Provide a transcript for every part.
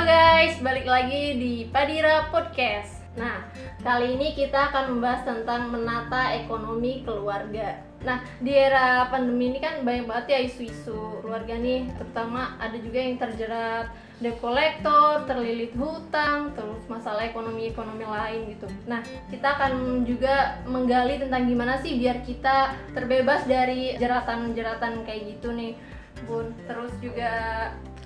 Guys, balik lagi di Padira Podcast. Nah, kali ini kita akan membahas tentang menata ekonomi keluarga. Nah, di era pandemi ini kan banyak banget ya isu-isu keluarga nih, terutama ada juga yang terjerat debt collector, terlilit hutang, terus masalah ekonomi-ekonomi lain gitu. Nah, kita akan juga menggali tentang gimana sih biar kita terbebas dari jeratan-jeratan kayak gitu nih, Bun. Terus juga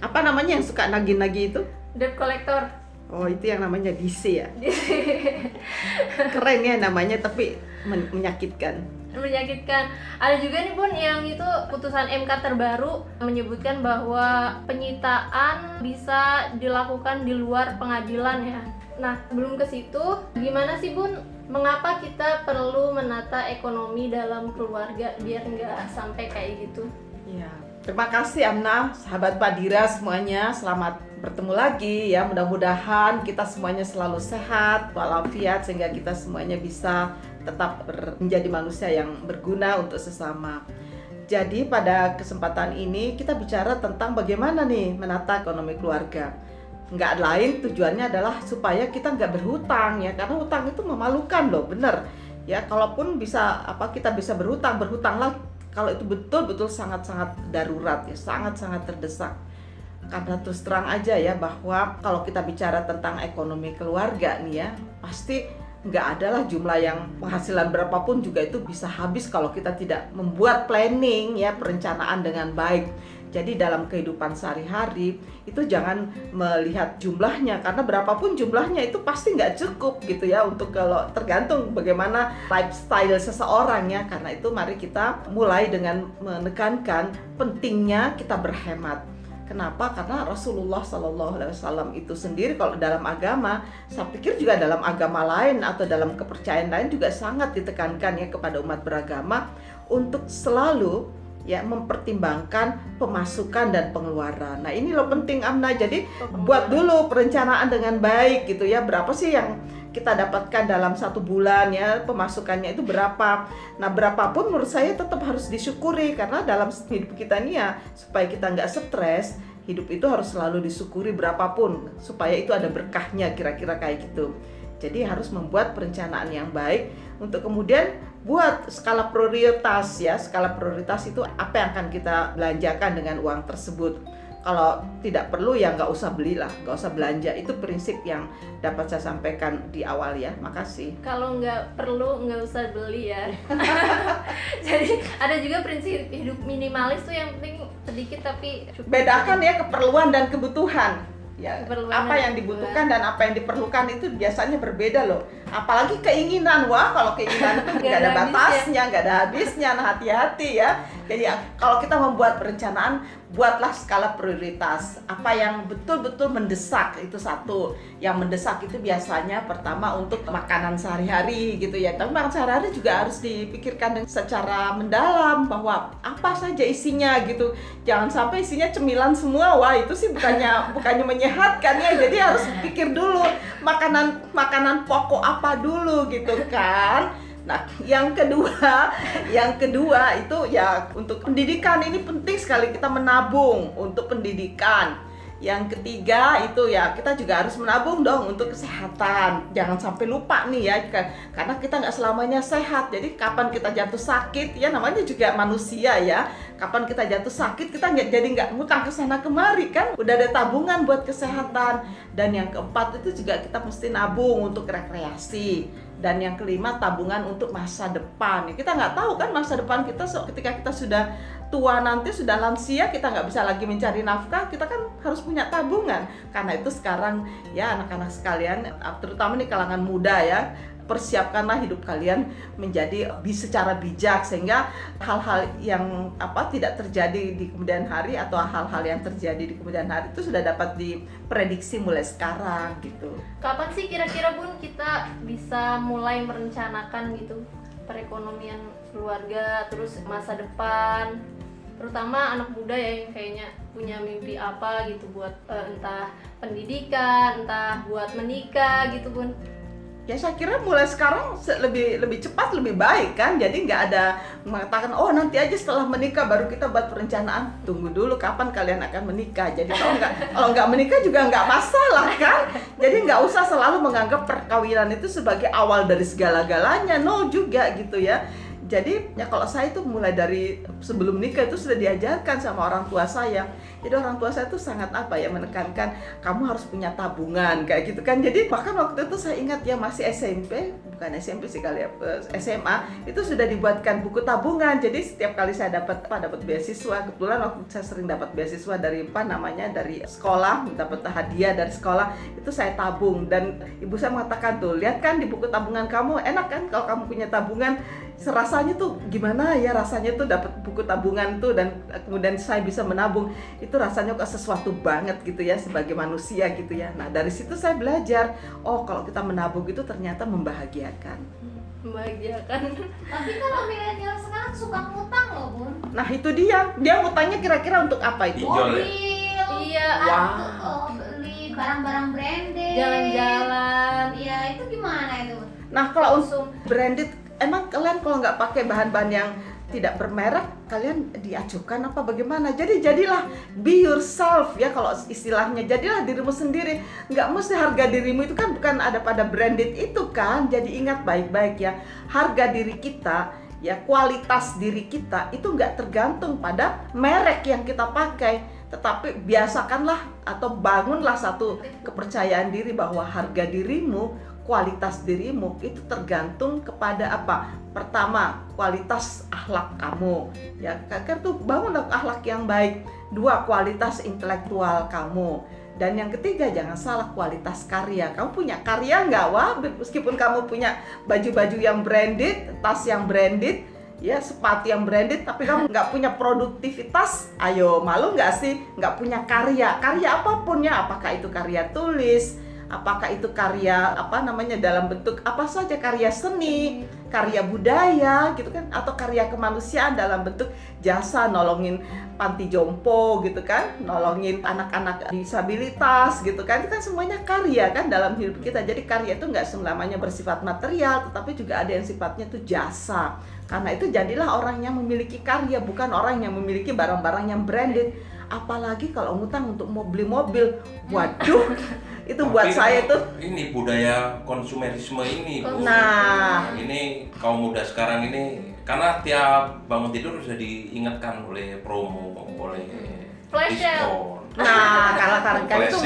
Apa namanya yang suka nagih-nagih itu? Debt collector Oh, itu yang namanya DC ya. Keren ya namanya tapi men- menyakitkan. menyakitkan. Ada juga nih Bun yang itu putusan MK terbaru menyebutkan bahwa penyitaan bisa dilakukan di luar pengadilan ya. Nah, belum ke situ, gimana sih Bun? Mengapa kita perlu menata ekonomi dalam keluarga biar nggak sampai kayak gitu? Ya. Terima kasih Amna, sahabat Padira semuanya. Selamat bertemu lagi ya. Mudah-mudahan kita semuanya selalu sehat, walafiat sehingga kita semuanya bisa tetap menjadi manusia yang berguna untuk sesama. Jadi pada kesempatan ini kita bicara tentang bagaimana nih menata ekonomi keluarga. Nggak lain tujuannya adalah supaya kita nggak berhutang ya, karena hutang itu memalukan loh, bener. Ya, kalaupun bisa apa kita bisa berhutang, berhutanglah kalau itu betul-betul sangat-sangat darurat ya, sangat-sangat terdesak. Karena terus terang aja ya bahwa kalau kita bicara tentang ekonomi keluarga nih ya, pasti nggak ada lah jumlah yang penghasilan berapapun juga itu bisa habis kalau kita tidak membuat planning ya perencanaan dengan baik. Jadi dalam kehidupan sehari-hari itu jangan melihat jumlahnya karena berapapun jumlahnya itu pasti nggak cukup gitu ya untuk kalau tergantung bagaimana lifestyle seseorang ya karena itu mari kita mulai dengan menekankan pentingnya kita berhemat. Kenapa? Karena Rasulullah Shallallahu Alaihi Wasallam itu sendiri kalau dalam agama, saya pikir juga dalam agama lain atau dalam kepercayaan lain juga sangat ditekankan ya kepada umat beragama untuk selalu ya mempertimbangkan pemasukan dan pengeluaran. Nah ini loh penting Amna. Jadi buat dulu perencanaan dengan baik gitu ya. Berapa sih yang kita dapatkan dalam satu bulan ya pemasukannya itu berapa. Nah berapapun menurut saya tetap harus disyukuri karena dalam hidup kita nih ya supaya kita nggak stres hidup itu harus selalu disyukuri berapapun supaya itu ada berkahnya kira-kira kayak gitu. Jadi harus membuat perencanaan yang baik untuk kemudian buat skala prioritas ya. Skala prioritas itu apa yang akan kita belanjakan dengan uang tersebut. Kalau tidak perlu ya nggak usah belilah, nggak usah belanja. Itu prinsip yang dapat saya sampaikan di awal ya. Makasih. Kalau nggak perlu nggak usah beli ya. Jadi ada juga prinsip hidup minimalis tuh yang penting sedikit tapi cukup. Bedakan ya keperluan dan kebutuhan. Ya, Keperluan apa yang dibutuhkan dan apa yang diperlukan itu biasanya berbeda loh. Apalagi keinginan, wah kalau keinginan itu Nggak ada batasnya, nggak ada habisnya. Nah hati-hati ya. Jadi kalau kita membuat perencanaan, buatlah skala prioritas. Apa yang betul-betul mendesak itu satu. Yang mendesak itu biasanya pertama untuk makanan sehari-hari gitu ya. Tapi makanan sehari-hari juga harus dipikirkan secara mendalam bahwa apa saja isinya gitu. Jangan sampai isinya cemilan semua. Wah, itu sih bukannya bukannya menyehatkan ya. Jadi harus pikir dulu makanan makanan pokok apa dulu gitu kan. Nah, yang kedua, yang kedua itu ya untuk pendidikan ini penting sekali kita menabung untuk pendidikan. Yang ketiga itu ya kita juga harus menabung dong untuk kesehatan. Jangan sampai lupa nih ya, ka- karena kita nggak selamanya sehat. Jadi kapan kita jatuh sakit ya namanya juga manusia ya. Kapan kita jatuh sakit kita nggak jadi nggak ngutang ke sana kemari kan. Udah ada tabungan buat kesehatan. Dan yang keempat itu juga kita mesti nabung untuk rekreasi dan yang kelima tabungan untuk masa depan. Ya, kita nggak tahu kan masa depan kita ketika kita sudah tua nanti sudah lansia kita nggak bisa lagi mencari nafkah kita kan harus punya tabungan. Karena itu sekarang ya anak-anak sekalian terutama di kalangan muda ya persiapkanlah hidup kalian menjadi secara bijak sehingga hal-hal yang apa tidak terjadi di kemudian hari atau hal-hal yang terjadi di kemudian hari itu sudah dapat diprediksi mulai sekarang gitu. Kapan sih kira-kira Bun kita bisa mulai merencanakan gitu perekonomian keluarga terus masa depan terutama anak muda ya yang kayaknya punya mimpi apa gitu buat eh, entah pendidikan entah buat menikah gitu Bun ya saya kira mulai sekarang se- lebih lebih cepat lebih baik kan? Jadi nggak ada mengatakan oh nanti aja setelah menikah baru kita buat perencanaan. Tunggu dulu kapan kalian akan menikah. Jadi kalau nggak kalau nggak menikah juga nggak masalah kan? Jadi nggak usah selalu menganggap perkawinan itu sebagai awal dari segala-galanya. No juga gitu ya jadi ya kalau saya itu mulai dari sebelum nikah itu sudah diajarkan sama orang tua saya. Jadi orang tua saya itu sangat apa ya menekankan kamu harus punya tabungan kayak gitu kan. Jadi bahkan waktu itu saya ingat ya masih SMP bukan SMP sih kali ya eh, SMA itu sudah dibuatkan buku tabungan. Jadi setiap kali saya dapat apa dapat beasiswa kebetulan waktu saya sering dapat beasiswa dari apa namanya dari sekolah dapat hadiah dari sekolah itu saya tabung. Dan ibu saya mengatakan tuh lihat kan di buku tabungan kamu enak kan kalau kamu punya tabungan. Rasanya tuh gimana ya rasanya tuh dapat buku tabungan tuh dan kemudian saya bisa menabung. Itu rasanya kok sesuatu banget gitu ya sebagai manusia gitu ya. Nah dari situ saya belajar oh kalau kita menabung itu ternyata membahagiakan membahagiakan Tapi kalau milenial sekarang suka ngutang loh bun. nah itu dia dia ngutangnya kira-kira untuk apa itu ya? Mobil, Iya. oh, beli barang-barang branded. jalan-jalan Iya itu gimana itu? nah kalau untuk langsung branded emang kalian kalau nggak pakai bahan-bahan yang tidak bermerek kalian diacukan apa bagaimana? Jadi jadilah be yourself ya kalau istilahnya. Jadilah dirimu sendiri. Nggak mesti harga dirimu itu kan bukan ada pada branded itu kan. Jadi ingat baik-baik ya harga diri kita ya kualitas diri kita itu nggak tergantung pada merek yang kita pakai. Tetapi biasakanlah atau bangunlah satu kepercayaan diri bahwa harga dirimu kualitas dirimu itu tergantung kepada apa? Pertama, kualitas akhlak kamu. Ya, kakak tuh bangunlah akhlak yang baik. Dua, kualitas intelektual kamu. Dan yang ketiga, jangan salah kualitas karya. Kamu punya karya nggak? Wah, meskipun kamu punya baju-baju yang branded, tas yang branded, ya sepatu yang branded, tapi kamu nggak punya produktivitas, ayo malu nggak sih? Nggak punya karya, karya apa pun ya, apakah itu karya tulis, apakah itu karya apa namanya dalam bentuk apa saja karya seni, karya budaya gitu kan atau karya kemanusiaan dalam bentuk jasa nolongin panti jompo gitu kan, nolongin anak-anak disabilitas gitu kan, itu kan semuanya karya kan dalam hidup kita. Jadi karya itu nggak selamanya bersifat material, tetapi juga ada yang sifatnya itu jasa. Karena itu jadilah orang yang memiliki karya, bukan orang yang memiliki barang-barang yang branded. Apalagi kalau ngutang untuk mau beli mobil, waduh, itu buat Tapi saya tuh ini budaya konsumerisme ini Bu. Nah. ini kaum muda sekarang ini karena tiap bangun tidur sudah diingatkan oleh promo oleh Flash sale. Nah, kalau kalian itu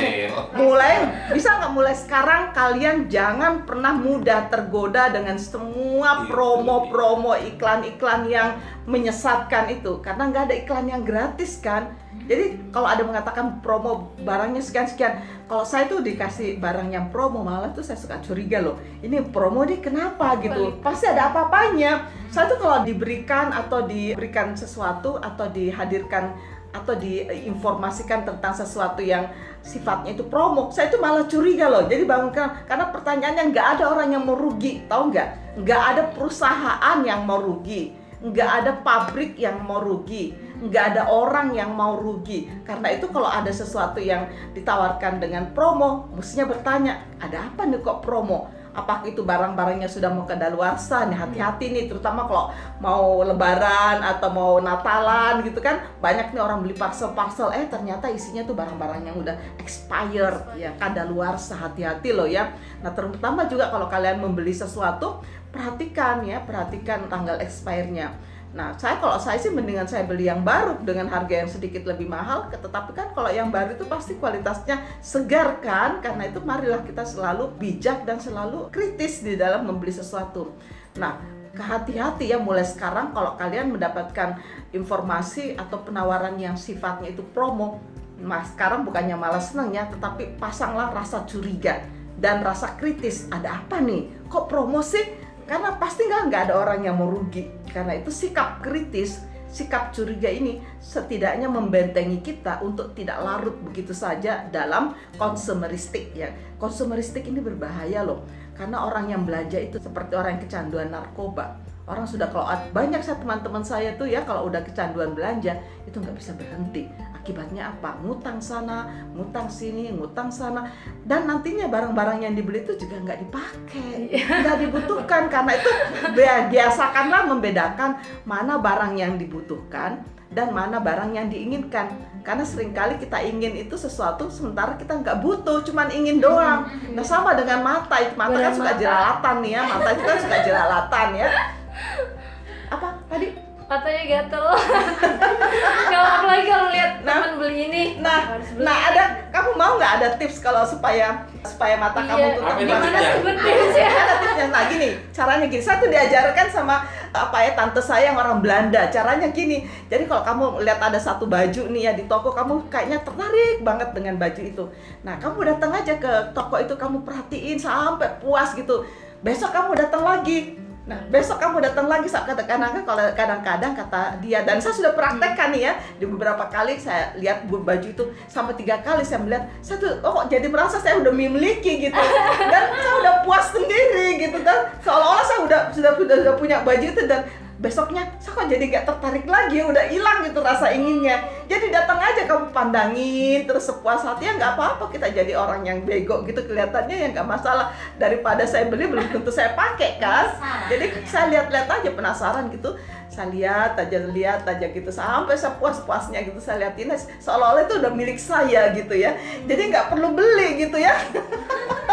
mulai bisa nggak mulai sekarang kalian jangan pernah mudah tergoda dengan semua promo-promo iklan-iklan yang menyesatkan itu karena nggak ada iklan yang gratis kan. Jadi kalau ada mengatakan promo barangnya sekian-sekian, kalau saya tuh dikasih barang yang promo malah tuh saya suka curiga loh. Ini promo nih kenapa gitu? Pasti ada apa-apanya. Saya tuh kalau diberikan atau diberikan sesuatu atau dihadirkan atau diinformasikan tentang sesuatu yang sifatnya itu promo, saya itu malah curiga loh. Jadi bangunkan karena pertanyaannya nggak ada orang yang mau rugi, tahu nggak? Nggak ada perusahaan yang mau rugi, nggak ada pabrik yang mau rugi, nggak ada orang yang mau rugi. Karena itu kalau ada sesuatu yang ditawarkan dengan promo, mestinya bertanya, ada apa nih kok promo? Apakah itu barang-barangnya sudah mau kedaluarsa? Nih hati-hati nih terutama kalau mau lebaran atau mau natalan gitu kan. Banyak nih orang beli parcel-parcel. Eh ternyata isinya tuh barang-barang yang udah expired ya kadaluarsa hati-hati loh ya. Nah terutama juga kalau kalian membeli sesuatu perhatikan ya perhatikan tanggal expire-nya Nah, saya kalau saya sih mendingan saya beli yang baru dengan harga yang sedikit lebih mahal, tetapi kan kalau yang baru itu pasti kualitasnya segar kan? Karena itu marilah kita selalu bijak dan selalu kritis di dalam membeli sesuatu. Nah, kehati-hati ya mulai sekarang kalau kalian mendapatkan informasi atau penawaran yang sifatnya itu promo, nah sekarang bukannya malah seneng ya, tetapi pasanglah rasa curiga dan rasa kritis. Ada apa nih? Kok promo sih? Karena pasti nggak nggak ada orang yang mau rugi. Karena itu sikap kritis sikap curiga ini setidaknya membentengi kita untuk tidak larut begitu saja dalam konsumeristik ya. Konsumeristik ini berbahaya loh. Karena orang yang belanja itu seperti orang yang kecanduan narkoba. Orang sudah kalau banyak saya teman-teman saya tuh ya kalau udah kecanduan belanja itu nggak bisa berhenti Akibatnya apa? Ngutang sana, ngutang sini, ngutang sana, dan nantinya barang-barang yang dibeli itu juga nggak dipakai, nggak dibutuhkan karena itu bi- biasakanlah membedakan mana barang yang dibutuhkan dan mana barang yang diinginkan. Karena sering kali kita ingin itu sesuatu sementara kita nggak butuh, cuman ingin doang. Nah sama dengan mata, itu mata kan Benar, suka mata. jelalatan nih ya, mata itu kan suka jelalatan ya. Katanya gatel. kalau apalagi kalau lihat Nah. teman beli ini. Nah, harus beli nah ini. ada kamu mau nggak ada tips kalau supaya supaya mata kamu Iya, tuh itu terbuka? gimana tuh Bun, tipsnya? Ada tipsnya. Nah gini, caranya gini. Saya tuh diajarkan sama apa ya tante saya yang orang Belanda. Caranya gini. Jadi kalau kamu lihat ada satu baju nih ya di toko, kamu kayaknya tertarik banget dengan baju itu. Nah kamu datang aja ke toko itu, kamu perhatiin sampai puas gitu. Besok kamu datang lagi. Nah, besok kamu datang lagi saat kadang-kadang kalau kadang-kadang kata dia. Dan saya sudah praktekkan nih ya di beberapa kali saya lihat baju itu sampai tiga kali saya melihat saya tuh oh kok jadi merasa saya udah memiliki gitu. Dan saya udah puas sendiri gitu. Kan seolah-olah saya udah sudah sudah, sudah punya baju itu dan besoknya saya kok jadi gak tertarik lagi? Udah hilang gitu rasa inginnya. Jadi datang aja kamu pandangin terus sepuas hati ya nggak apa-apa kita jadi orang yang bego gitu kelihatannya ya nggak masalah. Daripada saya beli belum tentu saya pakai kan? Jadi saya lihat-lihat aja penasaran gitu. Saya lihat aja lihat aja gitu. Sampai saya puas-puasnya gitu saya liatin seolah-olah itu udah milik saya gitu ya. Jadi nggak perlu beli gitu ya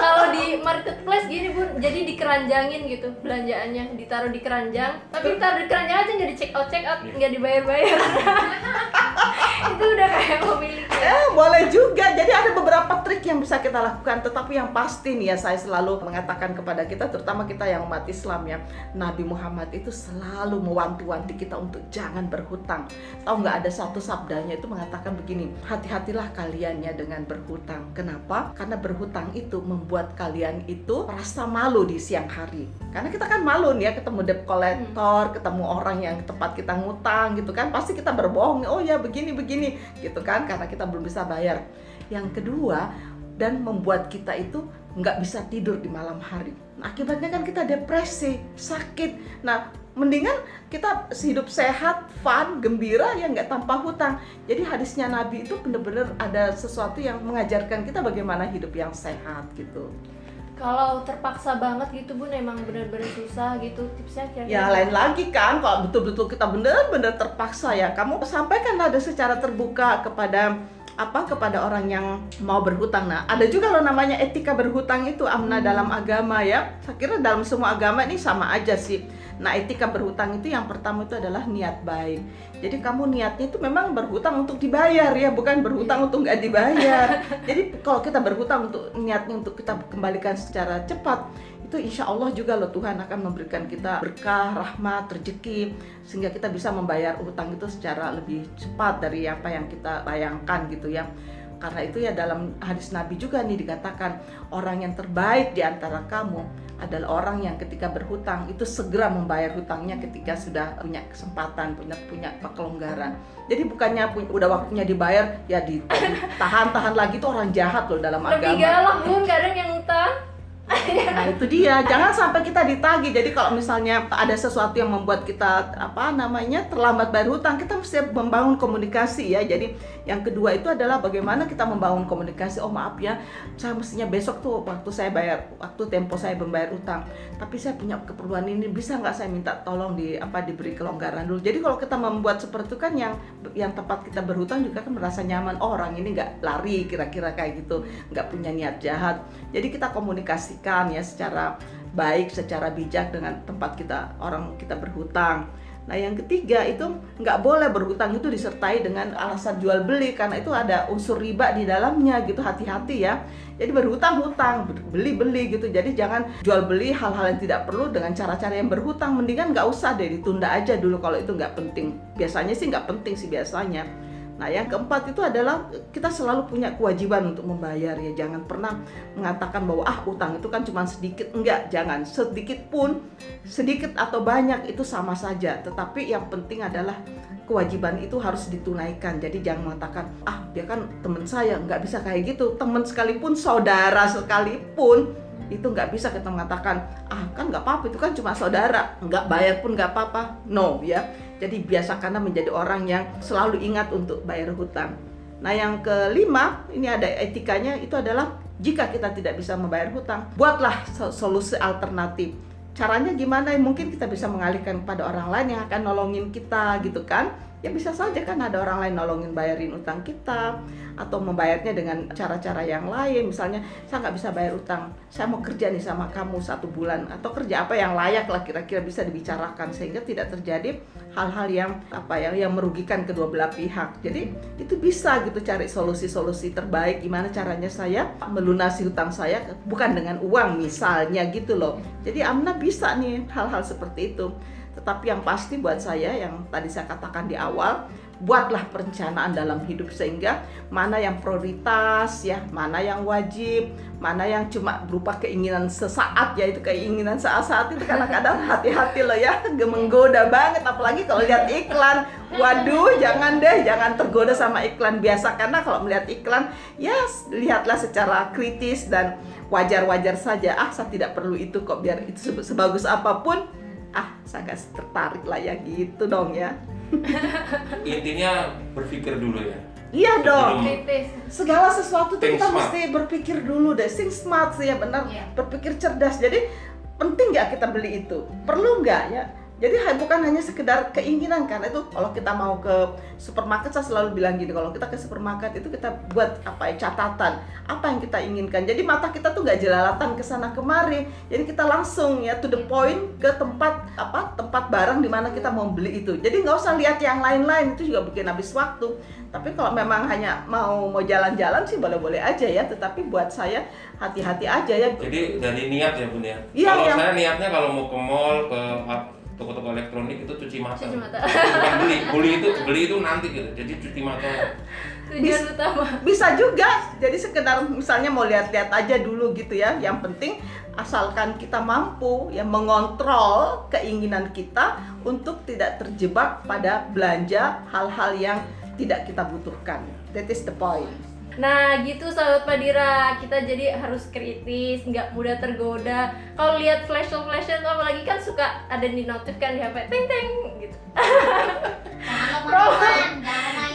kalau di marketplace gini bun jadi dikeranjangin gitu belanjaannya. Ditaruh di keranjang tapi taruh di keranjang aja nggak di check out check out nggak dibayar bayar itu udah kayak memiliki Eh, boleh juga. Jadi ada beberapa trik yang bisa kita lakukan, tetapi yang pasti nih ya saya selalu mengatakan kepada kita, terutama kita yang umat Islam ya, Nabi Muhammad itu selalu mewanti-wanti kita untuk jangan berhutang. Tahu nggak ada satu sabdanya itu mengatakan begini, hati-hatilah kalian ya dengan berhutang. Kenapa? Karena berhutang itu membuat kalian itu merasa malu di siang hari. Karena kita kan malu nih ya ketemu debt collector, ketemu orang yang tempat kita ngutang gitu kan, pasti kita berbohong. Oh ya begini begini gitu kan, karena kita belum bisa bayar. Yang kedua dan membuat kita itu nggak bisa tidur di malam hari. Nah, akibatnya kan kita depresi, sakit. Nah, mendingan kita hidup sehat, fun, gembira ya nggak tanpa hutang. Jadi hadisnya Nabi itu benar-benar ada sesuatu yang mengajarkan kita bagaimana hidup yang sehat gitu. Kalau terpaksa banget gitu bun emang bener-bener susah gitu tipsnya kira-kira. Ya lain lagi kan kalau betul-betul kita benar-benar terpaksa ya. Kamu sampaikan ada secara terbuka kepada apa kepada orang yang mau berhutang. Nah, ada juga loh namanya etika berhutang itu amna dalam agama ya. Saya kira dalam semua agama ini sama aja sih. Nah, etika berhutang itu yang pertama itu adalah niat baik. Jadi kamu niatnya itu memang berhutang untuk dibayar ya, bukan berhutang untuk nggak dibayar. Jadi kalau kita berhutang untuk niatnya untuk kita kembalikan secara cepat, itu insya Allah juga loh Tuhan akan memberikan kita berkah, rahmat, rezeki sehingga kita bisa membayar utang itu secara lebih cepat dari apa yang kita bayangkan gitu ya. Karena itu ya dalam hadis Nabi juga nih dikatakan orang yang terbaik di antara kamu adalah orang yang ketika berhutang itu segera membayar hutangnya ketika sudah punya kesempatan, punya punya kelonggaran. Jadi bukannya pu- udah waktunya dibayar ya ditahan-tahan lagi itu orang jahat loh dalam lebih agama. galak bun kadang yang utang Nah itu dia, jangan sampai kita ditagih. Jadi kalau misalnya ada sesuatu yang membuat kita apa namanya terlambat bayar hutang, kita mesti membangun komunikasi ya. Jadi yang kedua itu adalah bagaimana kita membangun komunikasi. Oh maaf ya, saya mestinya besok tuh waktu saya bayar, waktu tempo saya membayar utang. Tapi saya punya keperluan ini, bisa nggak saya minta tolong di apa diberi kelonggaran dulu. Jadi kalau kita membuat seperti itu kan yang yang tempat kita berhutang juga kan merasa nyaman. Oh orang ini nggak lari kira-kira kayak gitu, nggak punya niat jahat. Jadi kita komunikasikan ya secara baik, secara bijak dengan tempat kita orang kita berhutang. Nah yang ketiga itu nggak boleh berhutang itu disertai dengan alasan jual beli karena itu ada unsur riba di dalamnya gitu hati-hati ya. Jadi berhutang hutang, beli beli gitu. Jadi jangan jual beli hal-hal yang tidak perlu dengan cara-cara yang berhutang. Mendingan nggak usah deh ditunda aja dulu kalau itu nggak penting. Biasanya sih nggak penting sih biasanya. Nah, yang keempat itu adalah kita selalu punya kewajiban untuk membayar ya. Jangan pernah mengatakan bahwa ah utang itu kan cuma sedikit. Enggak, jangan. Sedikit pun, sedikit atau banyak itu sama saja. Tetapi yang penting adalah kewajiban itu harus ditunaikan. Jadi jangan mengatakan ah dia kan teman saya nggak bisa kayak gitu. Teman sekalipun, saudara sekalipun itu nggak bisa kita mengatakan ah kan nggak apa-apa itu kan cuma saudara nggak bayar pun nggak apa-apa no ya jadi biasakanlah menjadi orang yang selalu ingat untuk bayar hutang Nah, yang kelima, ini ada etikanya itu adalah jika kita tidak bisa membayar hutang, buatlah so- solusi alternatif. Caranya gimana? Mungkin kita bisa mengalihkan kepada orang lain yang akan nolongin kita gitu kan. Ya bisa saja kan ada orang lain nolongin bayarin utang kita atau membayarnya dengan cara-cara yang lain. Misalnya saya nggak bisa bayar utang, saya mau kerja nih sama kamu satu bulan atau kerja apa yang layak lah kira-kira bisa dibicarakan sehingga tidak terjadi hal-hal yang apa ya yang merugikan kedua belah pihak. Jadi itu bisa gitu cari solusi-solusi terbaik gimana caranya saya melunasi hutang saya bukan dengan uang misalnya gitu loh. Jadi Amna bisa nih hal-hal seperti itu. Tetapi yang pasti buat saya yang tadi saya katakan di awal, buatlah perencanaan dalam hidup sehingga mana yang prioritas ya, mana yang wajib, mana yang cuma berupa keinginan sesaat ya itu keinginan saat-saat itu kadang-kadang hati-hati loh ya menggoda banget apalagi kalau lihat iklan. Waduh jangan deh jangan tergoda sama iklan biasa karena kalau melihat iklan ya lihatlah secara kritis dan wajar-wajar saja. Ah saya tidak perlu itu kok biar itu sebagus apa pun ah saya nggak tertarik lah ya gitu dong ya. Intinya berpikir dulu ya. iya dong. kritis. Segala sesuatu tuh kita smart. mesti berpikir dulu deh. Think smart sih ya benar. Iya. berpikir cerdas. Jadi penting nggak kita beli itu? Perlu nggak ya jadi bukan hanya sekedar keinginan karena itu kalau kita mau ke supermarket saya selalu bilang gini kalau kita ke supermarket itu kita buat apa ya catatan apa yang kita inginkan. Jadi mata kita tuh nggak jelalatan ke sana kemari. Jadi kita langsung ya to the point ke tempat apa tempat barang di mana kita mau beli itu. Jadi nggak usah lihat yang lain-lain itu juga bikin habis waktu. Tapi kalau memang hanya mau mau jalan-jalan sih boleh-boleh aja ya tetapi buat saya hati-hati aja ya. Jadi dari niat ya bun ya. Iya, kalau yang- saya niatnya kalau mau ke mall ke toko-toko elektronik itu cuci mata. Cuci mata. Bukan beli, beli itu beli itu nanti gitu. Jadi cuci mata. tujuan Bis- utama bisa juga jadi sekedar misalnya mau lihat-lihat aja dulu gitu ya yang penting asalkan kita mampu ya mengontrol keinginan kita untuk tidak terjebak pada belanja hal-hal yang tidak kita butuhkan that is the point Nah gitu sahabat Padira, kita jadi harus kritis, nggak mudah tergoda. Kalau lihat flash flash tuh apalagi kan suka ada di notif kan di HP, teng teng gitu.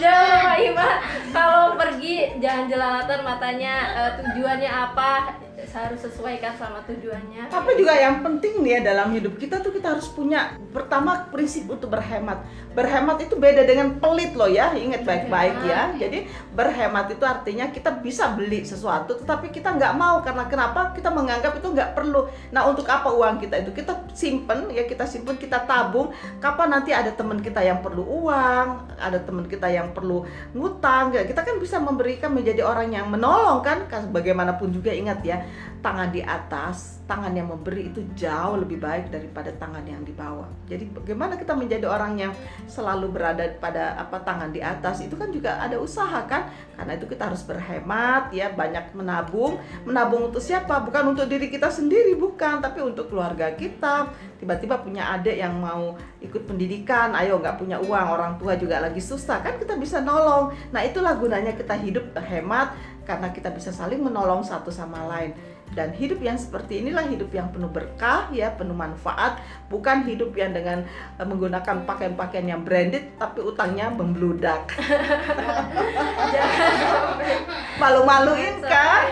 Jangan lupa iman, iman. Kalau pergi jangan jelalatan matanya eh, tujuannya apa, harus sesuaikan sama tujuannya. Tapi juga yang penting nih ya dalam hidup kita tuh kita harus punya pertama prinsip untuk berhemat. Berhemat itu beda dengan pelit loh ya, ingat baik-baik ya. Jadi berhemat itu artinya kita bisa beli sesuatu, tetapi kita nggak mau karena kenapa? Kita menganggap itu nggak perlu. Nah untuk apa uang kita itu? Kita simpen ya, kita simpen, kita tabung. Kapan nanti ada teman kita yang perlu uang, ada teman kita yang perlu ngutang, kita kan bisa memberikan menjadi orang yang menolong? Kan Bagaimanapun juga ingat ya, tangan di atas, tangan yang memberi itu jauh lebih baik daripada tangan yang di bawah. Jadi bagaimana kita menjadi orang yang selalu berada pada apa tangan di atas itu kan juga ada usaha kan? Karena itu kita harus berhemat ya, banyak menabung. Menabung untuk siapa? Bukan untuk diri kita sendiri, bukan, tapi untuk keluarga kita. Tiba-tiba punya adik yang mau ikut pendidikan, ayo nggak punya uang, orang tua juga lagi susah, kan kita bisa nolong. Nah itulah gunanya kita hidup hemat karena kita bisa saling menolong satu sama lain dan hidup yang seperti inilah hidup yang penuh berkah ya penuh manfaat. Bukan hidup yang dengan eh, menggunakan pakaian-pakaian yang branded tapi utangnya membludak. Malu-maluin kan?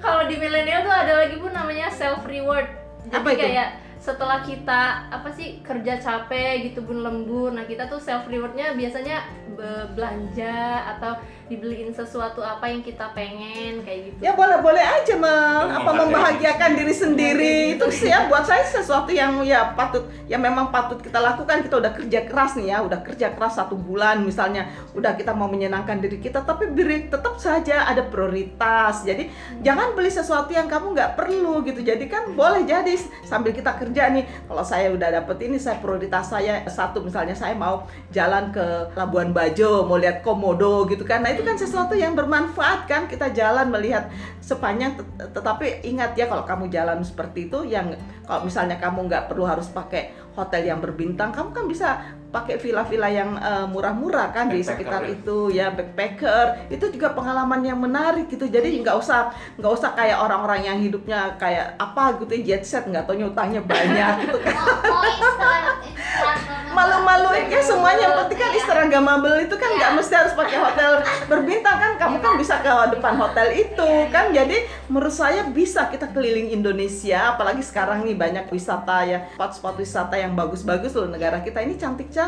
Kalau di milenial tuh ada lagi pun namanya self reward. Jadi Apa itu? kayak setelah kita apa sih kerja capek gitu bun lembur, nah kita tuh self rewardnya biasanya belanja atau dibeliin sesuatu apa yang kita pengen kayak gitu. ya boleh-boleh aja me- apa Menghargai membahagiakan diri sendiri. Itu sih ya buat saya sesuatu yang ya patut yang memang patut kita lakukan. Kita udah kerja keras nih ya udah kerja keras satu bulan misalnya. Udah kita mau menyenangkan diri kita tapi beri tetap saja ada prioritas. Jadi jangan beli sesuatu yang kamu nggak perlu gitu. Jadi kan boleh jadi sambil kita kerja nih. Kalau saya udah dapet ini saya prioritas saya satu misalnya saya mau jalan ke Labuan Bajo mau lihat komodo gitu kan. Nah itu kan sesuatu yang bermanfaat kan kita jalan melihat sepanjang tet- tetapi ingat ya kalau kamu jalan seperti itu yang kalau misalnya kamu nggak perlu harus pakai hotel yang berbintang kamu kan bisa pakai villa-villa yang eh, murah-murah kan di sekitar ya. itu ya backpacker. Itu juga pengalaman yang menarik gitu. Jadi nggak usah nggak usah kayak orang-orang yang hidupnya kayak apa gitu jet set nggak tahu utangnya banyak gitu kan. Install Instagram malu-maluin ya semuanya. Yang penting kan instagramable itu kan nggak mesti harus pakai hotel berbintang kan. Kamu kan bisa ke depan hotel itu kan. Jadi menurut saya bisa kita keliling Indonesia. Apalagi sekarang nih banyak wisata ya spot-spot wisata yang bagus-bagus loh negara kita. Ini cantik-cantik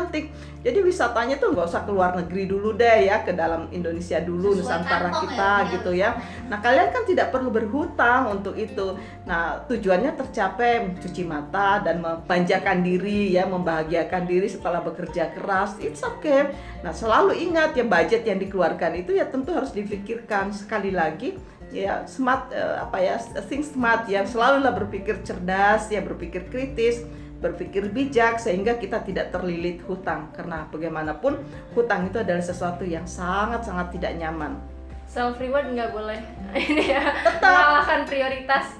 jadi wisatanya tuh nggak usah keluar negeri dulu deh ya ke dalam Indonesia dulu Sesuai Nusantara kita ya, gitu ya. Nah kalian kan tidak perlu berhutang untuk itu. Nah tujuannya tercapai mencuci mata dan memanjakan diri ya membahagiakan diri setelah bekerja keras. It's okay. Nah selalu ingat ya budget yang dikeluarkan itu ya tentu harus difikirkan. Sekali lagi ya smart eh, apa ya think smart ya. Selalulah berpikir cerdas ya berpikir kritis berpikir bijak sehingga kita tidak terlilit hutang. Karena bagaimanapun hutang itu adalah sesuatu yang sangat-sangat tidak nyaman. Self reward nggak boleh. Ini ya Tetap. mengalahkan prioritas.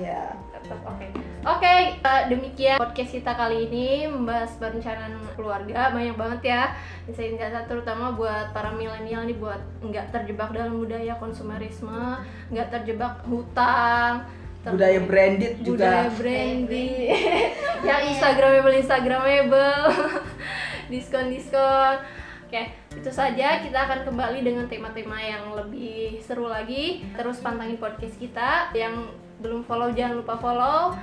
Ya tetap oke. Oke eh, demikian podcast kita kali ini membahas perencanaan keluarga. Banyak banget ya. Insight-insight terutama buat para milenial nih buat nggak terjebak dalam budaya konsumerisme nggak terjebak hutang budaya branded budaya juga branding yang instagramable instagramable. Diskon diskon. Oke itu saja. Kita akan kembali dengan tema-tema yang lebih seru lagi. Terus pantangin podcast kita. Yang belum follow jangan lupa follow.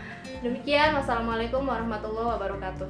Demikian. Wassalamualaikum warahmatullahi wabarakatuh